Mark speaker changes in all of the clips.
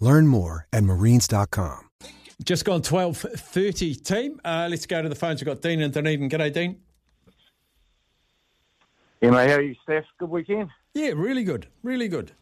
Speaker 1: Learn more at marines.com.
Speaker 2: Just gone 12.30 team. Uh, let's go to the phones. We've got Dean and Dunedin. G'day, Dean.
Speaker 3: Yeah, mate, how are you, Steph? Good weekend?
Speaker 2: Yeah, really good. Really good.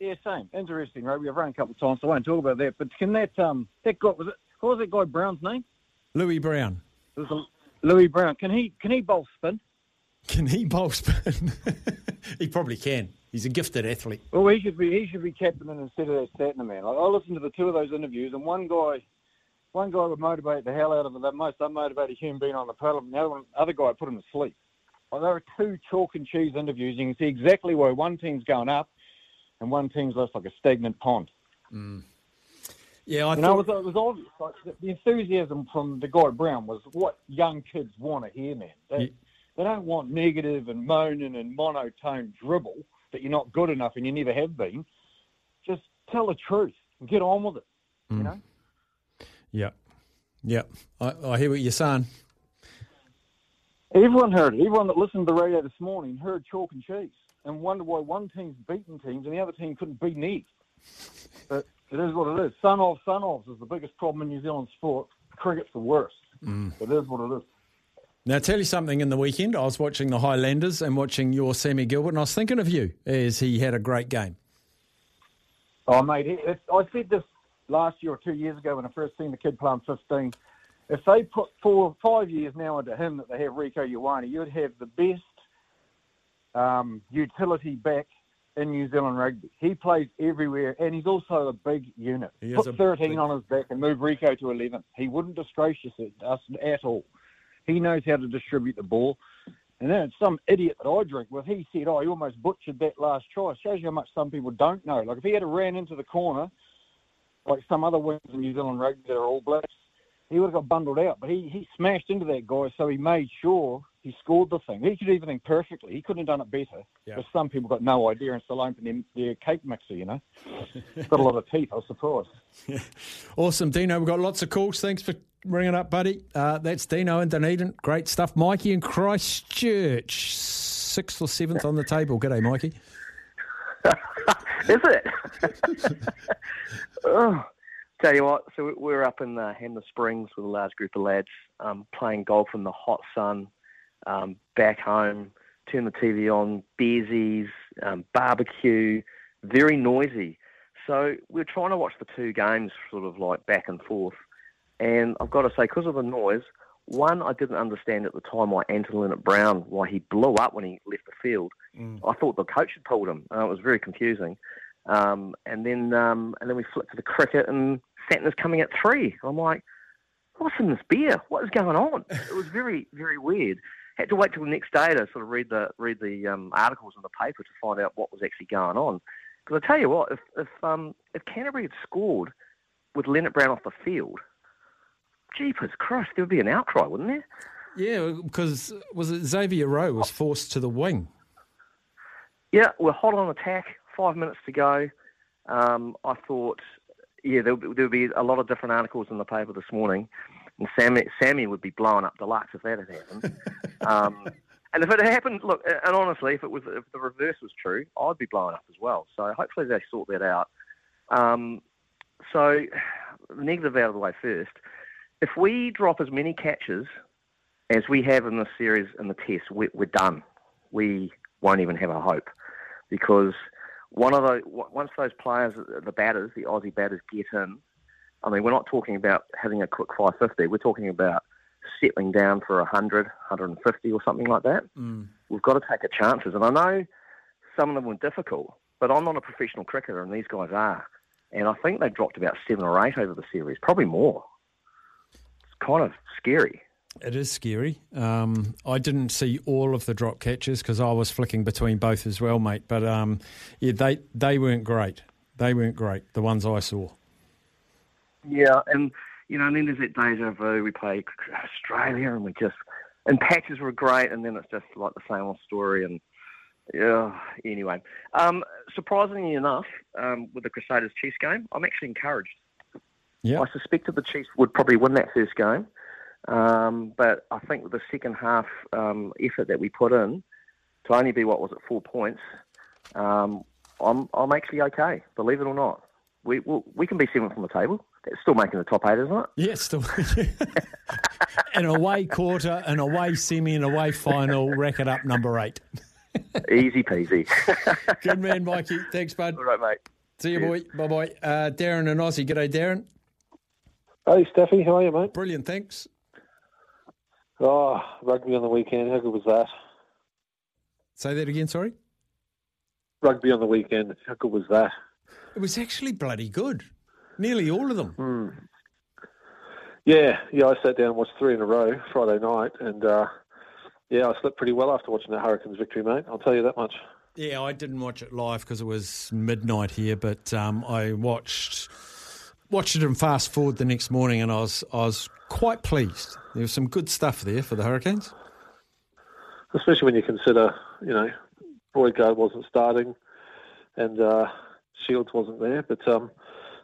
Speaker 3: Yeah, same. Interesting, right? We've run a couple of times, so I won't talk about that. But can that um that guy was it what was that guy Brown's name?
Speaker 2: Louis Brown.
Speaker 3: It was a, Louis Brown. Can he can he bowl spin?
Speaker 2: Can he bowl spin? he probably can. He's a gifted athlete.
Speaker 3: Well, he should be he should be captain instead of that Santner man. Like, I listened to the two of those interviews, and one guy, one guy would motivate the hell out of the most unmotivated human being on the planet, and the other one, other guy put him to sleep. Like, there are two chalk and cheese interviews. You can see exactly why one team's going up, and one team's less like a stagnant pond. Mm.
Speaker 2: Yeah, I
Speaker 3: You
Speaker 2: thought.
Speaker 3: know, it was, it was obvious. Like, the, the enthusiasm from the guy Brown was what young kids want to hear, man. They,
Speaker 2: Yeah.
Speaker 3: They don't want negative and moaning and monotone dribble that you're not good enough and you never have been. Just tell the truth and get on with it.
Speaker 2: Mm.
Speaker 3: You know.
Speaker 2: yeah. Yeah. I, I hear what you're saying.
Speaker 3: Everyone heard it. Everyone that listened to the radio this morning heard chalk and cheese and wondered why one team's beating teams and the other team couldn't beat Neve. But it is what it is. Sun of sun ofs is the biggest problem in New Zealand sport. Cricket's the worst. It is what it is.
Speaker 2: Now, tell you something in the weekend. I was watching the Highlanders and watching your Sammy Gilbert, and I was thinking of you as he had a great game.
Speaker 3: Oh, mate, it, it, I said this last year or two years ago when I first seen the kid playing 15. If they put four, five years now into him that they have Rieko Ioane, you'd have the best um, utility back in New Zealand rugby. He plays everywhere, and he's also a big unit.
Speaker 2: He
Speaker 3: Put 13
Speaker 2: big-
Speaker 3: on his back and move Rico to 11. He wouldn't disgrace us at all. He knows how to distribute the ball. And then it's some idiot that I drink with, he said, "Oh, he almost butchered that last try." Shows you how much some people don't know. Like if he had a ran into the corner, like some other wings in New Zealand rugby that are all blacks, he would have got bundled out. But he he smashed into that guy, so he made sure he scored the thing. He could do everything perfectly. He couldn't have done it better.
Speaker 2: Yeah.
Speaker 3: But some people got no idea and still open their, their cake mixer. You know, got a lot of teeth. I was surprised.
Speaker 2: Awesome, Dino. We've got lots of calls. Thanks for ringing up, buddy. Uh, that's Dino and Dunedin. Great stuff. Mikey in Christchurch, sixth or seventh on the table. G'day, Mikey.
Speaker 4: Is it? oh, tell you what, so we- we're up in uh, Hanmer Springs with a large group of lads um, playing golf in the hot sun. Um, back home, turn the TV on, beersies, um, barbecue, very noisy. So we're trying to watch the two games sort of like back and forth. And I've got to say, because of the noise, one, I didn't understand at the time why Anton Lienert-Brown, why he blew up when he left the field. I thought the coach had pulled him. Uh, it was very confusing. Um, and then um, and then we flipped to the cricket, and Santner's coming at three. I'm like, what's in this beer? What is going on? It was very very weird. Had to wait till the next day to sort of read the read the um, articles in the paper to find out what was actually going on. Because I tell you what, if if um, if Canterbury had scored with Lienert-Brown off the field, jeepers Christ, there would be an outcry, wouldn't there?
Speaker 2: Yeah, because was it Xavier Roe was forced to the wing?
Speaker 4: Yeah, we're hot on attack. Five minutes to go. Um, I thought, yeah, there would, be a lot of different articles in the paper this morning, and Sammy, Sammy would be blowing up the lights if that had happened. um, and if it had happened, look, and honestly, if it was if the reverse was true, I'd be blowing up as well. So hopefully they sort that out. Um, so the negative out of the way first. If we drop as many catches as we have in this series in the test, we're, we're done. We won't even have a hope because one of those once those players, the batters, the Aussie batters, get in, I mean, we're not talking about having a quick 550. We're talking about settling down for 100, 150 or something like that.
Speaker 2: Mm.
Speaker 4: We've got to take our chances. And I know some of them were difficult, but I'm not a professional cricketer, and these guys are. And I think they dropped about seven or eight over the series, probably more. It's kind of scary.
Speaker 2: It is scary. Um, I didn't see all of the drop catches because I was flicking between both as well, mate. But um, yeah, they they weren't great. They weren't great. The ones I saw.
Speaker 4: Yeah, and you know, and then there's that deja vu. We play Australia, and we just and patches were great, and then it's just like the same old story. And yeah, anyway, um, surprisingly enough, um, with the Crusaders Chiefs game, I'm actually encouraged.
Speaker 2: Yeah,
Speaker 4: I suspected the Chiefs would probably win that first game, um, but I think with the second half um, effort that we put in, to only be what was it four points, um, I'm I'm actually okay. Believe it or not, we we'll, we can be seventh on the table. It's still making the top eight, isn't it?
Speaker 2: yeah, still. an away quarter, an away semi, an away final. Rack it up, number eight.
Speaker 4: Easy peasy.
Speaker 2: Good man, Mikey. Thanks, bud.
Speaker 4: All right, mate.
Speaker 2: See you, boy. Bye bye. Uh, Darren and Aussie. G'day, Darren.
Speaker 5: Hey, Steffi, how are you, mate?
Speaker 2: Brilliant. Thanks.
Speaker 5: Oh, rugby on the weekend. How good was that?
Speaker 2: Say that again. Sorry.
Speaker 5: Rugby on the weekend. How good was that?
Speaker 2: It was actually bloody good. Nearly all of them.
Speaker 5: Hmm. Yeah, yeah. I sat down and watched three in a row Friday night, and uh, yeah, I slept pretty well after watching that Hurricanes victory, mate. I'll tell you that much.
Speaker 2: Yeah, I didn't watch it live because it was midnight here, but um, I watched watched it and fast forward the next morning, and I was I was quite pleased. There was some good stuff there for the Hurricanes.
Speaker 5: Especially when you consider, you know, Roigard wasn't starting, and uh, Shields wasn't there, but um,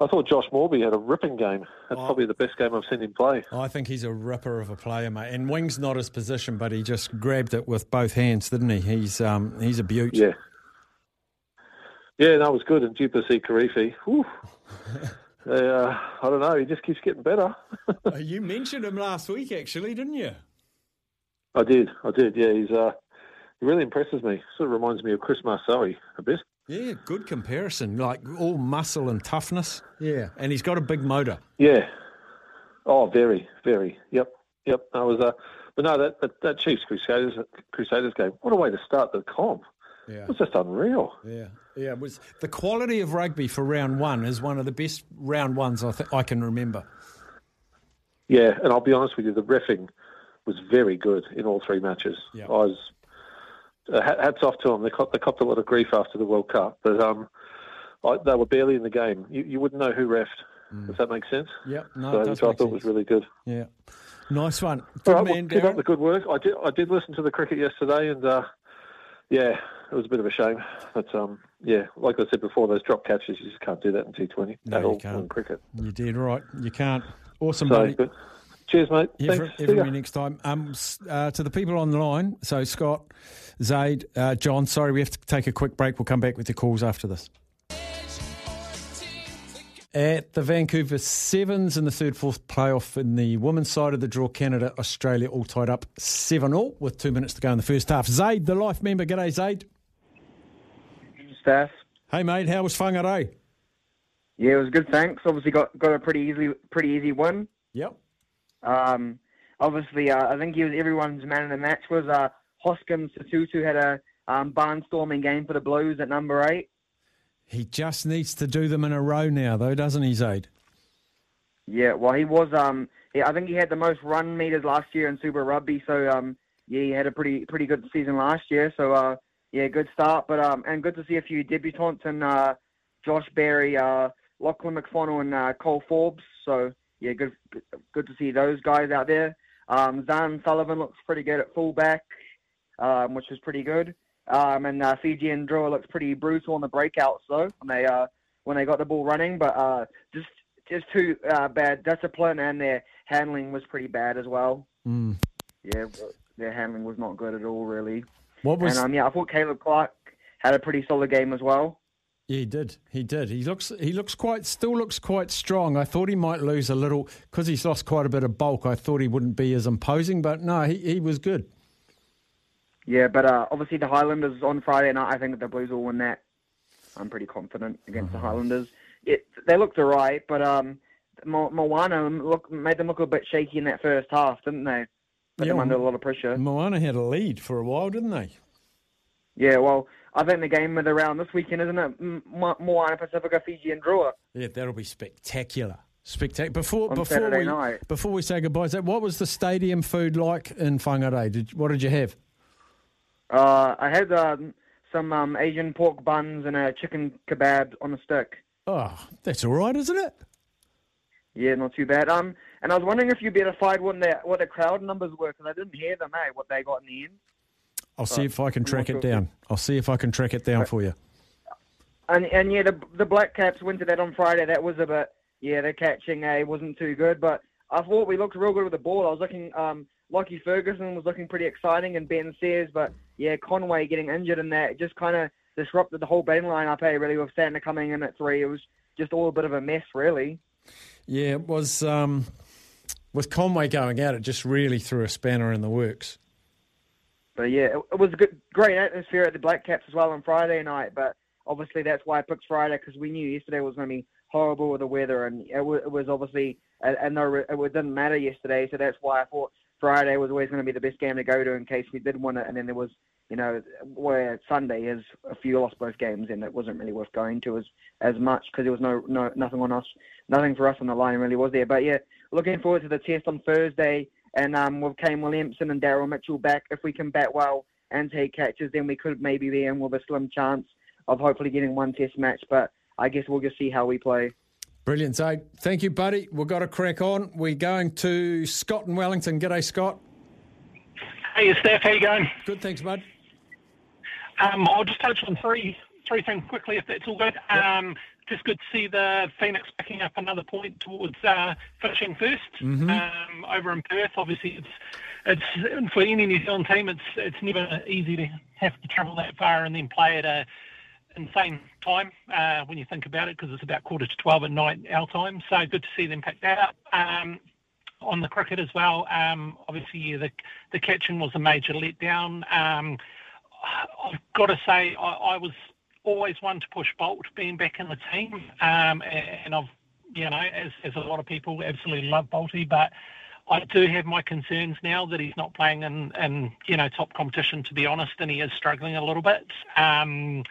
Speaker 5: I thought Josh Moorby had a ripping game. That's
Speaker 2: Oh.
Speaker 5: probably the best game I've seen him play.
Speaker 2: I think he's a ripper of a player, mate. And Wing's not his position, but he just grabbed it with both hands, didn't he? He's um, he's a beaut.
Speaker 5: Yeah. Yeah, that was good. And Du'Plessis Kirifi, uh, I don't know, he just keeps getting better.
Speaker 2: Uh, you mentioned him last week, actually, didn't you?
Speaker 5: I did, I did. Yeah, he's uh, he really impresses me. Sort of reminds me of Chris Marcelli a bit.
Speaker 2: Yeah, good comparison. Like all muscle and toughness. Yeah, and he's got a big motor.
Speaker 5: Yeah. Oh, very, very. Yep, yep. I was uh, but no, that that, that Chiefs Crusaders Crusaders game. What a way to start the comp.
Speaker 2: Yeah.
Speaker 5: It was just unreal.
Speaker 2: Yeah, yeah. It was the quality of rugby for round one is one of the best round ones I th- I can remember.
Speaker 5: Yeah, and I'll be honest with you, the refing was very good in all three matches.
Speaker 2: Yeah.
Speaker 5: I was uh, hats off to them. They copped, they copped a lot of grief after the World Cup, but um, I, they were barely in the game. You, you wouldn't know who refed. Does that make sense?
Speaker 2: Yeah, no,
Speaker 5: so, which I thought was really good.
Speaker 2: Yeah, nice one. Good
Speaker 5: right, well,
Speaker 2: man,
Speaker 5: keep up the good work. I did. I did listen to the cricket yesterday, and uh, yeah, it was a bit of a shame. But um, yeah, like I said before, those drop catches you just can't do that in T Twenty
Speaker 2: No,
Speaker 5: at
Speaker 2: you
Speaker 5: all
Speaker 2: can't.
Speaker 5: in cricket.
Speaker 2: You did right. You can't. Awesome,
Speaker 5: So,
Speaker 2: buddy.
Speaker 5: cheers, mate. Thanks.
Speaker 2: from,
Speaker 5: See
Speaker 2: hear
Speaker 5: ya.
Speaker 2: from you next time. Um, uh, to the people on the line, so Scott, Zaid, uh, John, sorry, we have to take a quick break. We'll come back with your calls after this. At the Vancouver Sevens in the third, fourth playoff in the women's side of the draw, Canada, Australia all tied up 7 all with two minutes to go in the first half. Zaid, the life member. G'day, Zaid.
Speaker 6: Staff.
Speaker 2: Hey, mate, how was Whangarei?
Speaker 6: Yeah, it was good. Thanks. Obviously, got got a pretty easy pretty easy win.
Speaker 2: Yep.
Speaker 6: Um, obviously, uh, I think he was everyone's man of the match. Was uh, Hoskins Sotutu had a um, barnstorming game for the Blues at number eight.
Speaker 2: He just needs to do them in a row now, though, doesn't he, Zaid?
Speaker 6: Yeah, well, he was. Um, yeah, I think he had the most run meters last year in Super Rugby. So um, yeah, he had a pretty pretty good season last year. So uh, yeah, good start. But um, and good to see a few debutantes and uh, Josh Berry, uh, Lachlan McWhannell, and uh, Cole Forbes. So yeah, good good to see those guys out there. Um, Zarn Sullivan looks pretty good at fullback, um, which is pretty good. Um, and uh, Fijian Drua looks pretty brutal on the breakouts though when they uh, when they got the ball running. But uh, just just too uh, bad discipline and their handling was pretty bad as well.
Speaker 2: Mm.
Speaker 6: Yeah, their handling was not good at all really.
Speaker 2: What was
Speaker 6: And um, yeah, I thought Caleb Clarke had a pretty solid game as well.
Speaker 2: Yeah, he did. He did. He looks. He looks quite. Still looks quite strong. I thought he might lose a little because he's lost quite a bit of bulk. I thought he wouldn't be as imposing, but no, he, he was good.
Speaker 6: Yeah, but uh, obviously the Highlanders on Friday night. I think the Blues will win that. I'm pretty confident against the Highlanders. It, they looked alright, but um, Mo- Moana look made them look a bit shaky in that first half, didn't they? Put
Speaker 2: Yeah,
Speaker 6: them under a lot of pressure.
Speaker 2: Moana had a lead for a while, didn't they?
Speaker 6: Yeah, well, I think the game of the round this weekend, isn't it? M- Moana, Pasifika, Fiji, and Drua.
Speaker 2: Yeah, that'll be spectacular. Spectacular. Before
Speaker 6: On
Speaker 2: before
Speaker 6: Saturday
Speaker 2: we
Speaker 6: night.
Speaker 2: before we say goodbye, Zach, what was the stadium food like in Whangarei? Did what did you have?
Speaker 6: Uh, I had um, some um, Asian pork buns and a chicken kebab on a stick.
Speaker 2: Oh, that's all right, isn't it?
Speaker 6: Yeah, not too bad. Um, and I was wondering if you'd be able to find what the what the crowd numbers were because I didn't hear them. Eh, what they got in the end.
Speaker 2: I'll see if I can track it
Speaker 6: sure.
Speaker 2: down. I'll see if I can track it down for you.
Speaker 6: And and yeah, the the Black Caps went to that on Friday. That was a bit yeah, the catching eh wasn't too good, but I thought we looked real good with the ball. I was looking um Lockie Ferguson was looking pretty exciting and Ben Sears, but yeah, Conway getting injured in that just kind of disrupted the whole batting lineup. Eh, really, with Santa coming in at three, it was just all a bit of a mess, really.
Speaker 2: Yeah, it was um, with Conway going out. It just really threw a spanner in the works.
Speaker 6: But yeah, it, was a good, great atmosphere at the Black Caps as well on Friday night. But obviously that's why I picked Friday because we knew yesterday was going to be horrible with the weather, and it, was, it was obviously and no, it, it didn't matter yesterday. So that's why I thought Friday was always going to be the best game to go to in case we did win it. And then there was, you know, where Sunday is a few lost both games, and it wasn't really worth going to as as much because there was no no nothing on us, nothing for us on the line really was there. But yeah, looking forward to the test on Thursday. And um, with Kane Williamson and Daryl Mitchell back, if we can bat well and take catches, then we could maybe be in with a slim chance of hopefully getting one test match. But I guess we'll just see how we play.
Speaker 2: Brilliant, Zay. Thank you, buddy. We've got to crack on. We're going to Scott in Wellington. G'day, Scott.
Speaker 7: Hey, Steph, how you going?
Speaker 2: Good, thanks, bud.
Speaker 7: Um, I'll just touch on three three things quickly, if that's all good. Um, just good to see the Phoenix picking up another point towards uh, finishing 1st um, over in Perth. Obviously, it's it's for any New Zealand team, it's it's never easy to have to travel that far and then play at a insane time uh, when you think about it, because it's about quarter to twelve at night our time. So good to see them pick that up. Um, on the cricket as well. Um, obviously, yeah, the the catching was a major letdown. Um, I've got to say, I, I was always one to push Bolt being back in the team, um, and I've, you know, as, as a lot of people, absolutely love Bolty, but I do have my concerns now that he's not playing in, in you know, top competition, to be honest, and he is struggling a little bit. Um,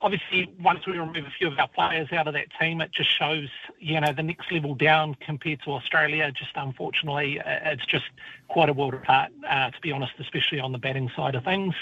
Speaker 7: obviously, once we remove a few of our players out of that team, it just shows, you know, the next level down compared to Australia. Just unfortunately, uh, it's just quite a world apart, uh, to be honest, especially on the batting side of things.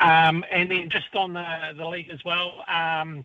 Speaker 7: Um, and then just on the, league as well, um,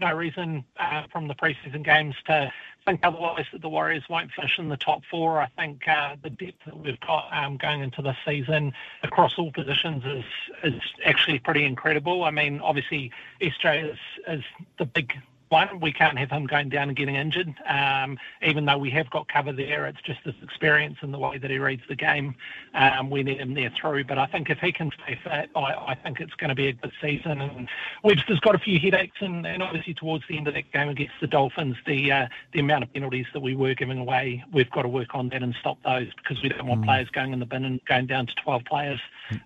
Speaker 7: no reason uh, from the preseason games to think otherwise that the Warriors won't finish in the top four. I think uh, the depth that we've got um, going into this season across all positions is is actually pretty incredible. I mean, obviously, SJ is, is the big one. We can't have him going down and getting injured. Um, even though we have got cover there, it's just his experience and the way that he reads the game. Um, we need him there through. But I think if he can stay fit, I, I think it's going to be a good season. And Webster's got a few headaches, and, and obviously towards the end of that game against the Dolphins, the uh, the amount of penalties that we were giving away, we've got to work on that and stop those because we don't want players going in the bin and going down to 12 players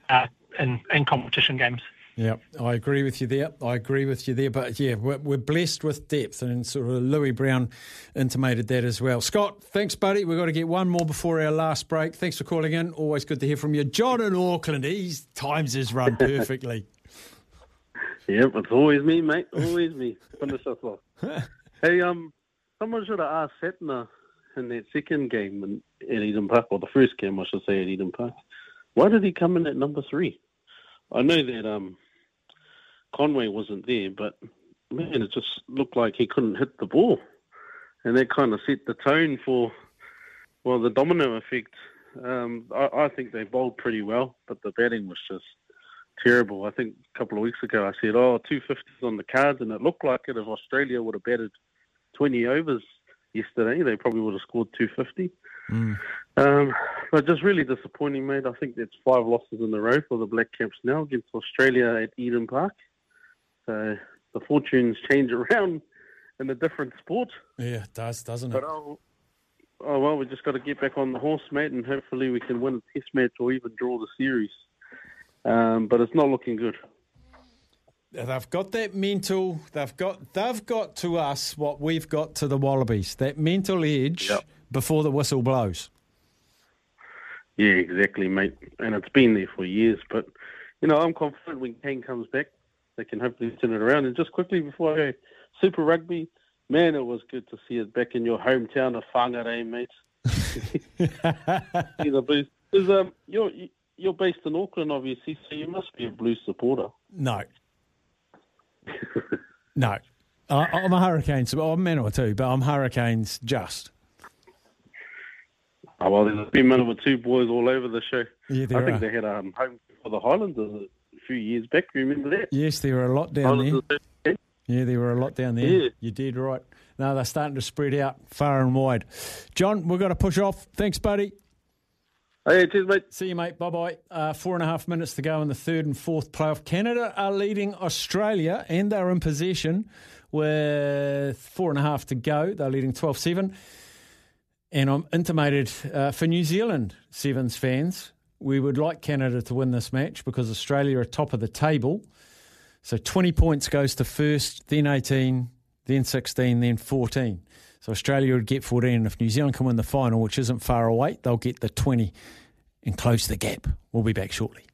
Speaker 7: uh, in, in competition games.
Speaker 2: Yeah, I agree with you there. I agree with you there. But yeah, we're, we're blessed with depth, and sort of Louis Brown intimated that as well. Scott, thanks, buddy. We've got to get one more before our last break. Thanks for calling in. Always good to hear from you. John in Auckland, he's times his run perfectly.
Speaker 8: Yep, it's always me, mate. Always me. Finish us off. hey, um, someone should have asked Santner in that second game in, at Eden Park, or the first game, I should say, at Eden Park. Why did he come in at number three? I know that um, Conway wasn't there, but man, it just looked like he couldn't hit the ball, and that kind of set the tone for well the domino effect. Um, I, I think they bowled pretty well, but the batting was just terrible. I think a couple of weeks ago I said, oh, 250s on the cards, and it looked like it if Australia would have batted 20 overs yesterday, they probably would have scored 250. Um, but just really disappointing, mate. I think that's five losses in a row for the Black Caps now against Australia at Eden Park. So the fortunes change around in a different sport.
Speaker 2: Yeah, it does, doesn't it?
Speaker 8: But oh, oh well, we just got to get back on the horse, mate, and hopefully we can win a test match or even draw the series. Um, but it's not looking good.
Speaker 2: They've got that mental. They've got they've got to us what we've got to the Wallabies. That mental edge
Speaker 8: Yep.
Speaker 2: before the whistle blows.
Speaker 8: Yeah, exactly, mate. And it's been there for years. But, you know, I'm confident when Kane comes back, they can hopefully turn it around. And just quickly before I go, Super Rugby, man, it was good to see it back in your hometown of Whangarei, mate. See the Blues. 'Cause, um, you're, you're based in Auckland, obviously, so you must be a Blues supporter.
Speaker 2: No, no. I, I'm a Hurricanes. I'm Manua too, but I'm Hurricanes just.
Speaker 8: Oh, well, there's been with two boys all over the show.
Speaker 2: Yeah,
Speaker 8: I think
Speaker 2: are.
Speaker 8: they had um, home for the Highlanders a few years back. Remember that?
Speaker 2: Yes, there were a lot down there.
Speaker 8: Highlanders,
Speaker 2: Yeah, there were a lot down there.
Speaker 8: Yeah.
Speaker 2: You did right. No, they're starting to spread out far and wide. John, we've got to push off. Thanks, buddy.
Speaker 8: Hey, cheers, mate.
Speaker 2: See you, mate. Bye bye. Uh, four and a half minutes to go in the third and fourth playoff. Canada are leading Australia and they're in possession with four and a half to go. They're leading 12 7. And I'm intimated uh, for New Zealand Sevens fans, we would like Canada to win this match because Australia are top of the table. So 20 points goes to first, then 18, then 16, then 14. So Australia would get 14. And if New Zealand can win the final, which isn't far away, they'll get the 20 and close the gap. We'll be back shortly.